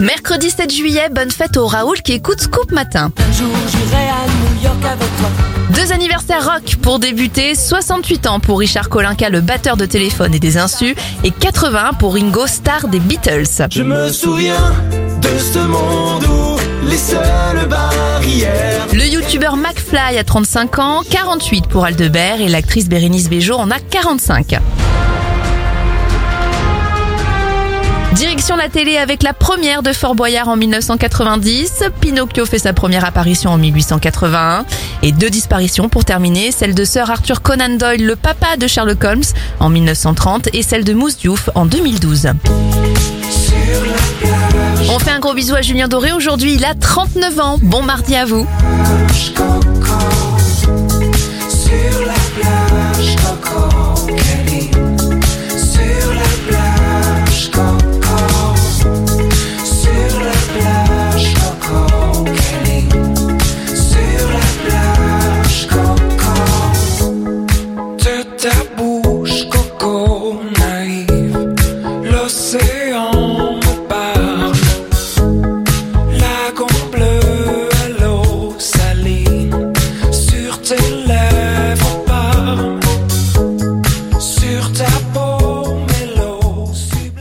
Mercredi 7 juillet, bonne fête au Raoul qui écoute Scoop Matin. Un jour j'irai à New York avec toi. Deux anniversaires rock pour débuter, 68 ans pour Richard Kolinka, le batteur de téléphone et des insus, et 81 pour Ringo, star des Beatles. Je me souviens de ce monde où les seules barrières. Le youtubeur McFly a 35 ans, 48 pour Aldebert et l'actrice Bérénice Bejo en a 45. La télé avec la première de Fort Boyard en 1990. Pinocchio fait sa première apparition en 1881. Et deux disparitions pour terminer, celle de Sir Arthur Conan Doyle, le papa de Sherlock Holmes, en 1930 et celle de Mousse Diouf en 2012. On fait un gros bisou à Julien Doré. Aujourd'hui, il a 39 ans. Bon mardi à vous. ta bouche coco naïve, l'océan me parle, lagon bleu à l'eau saline, sur tes lèvres parle, sur ta peau.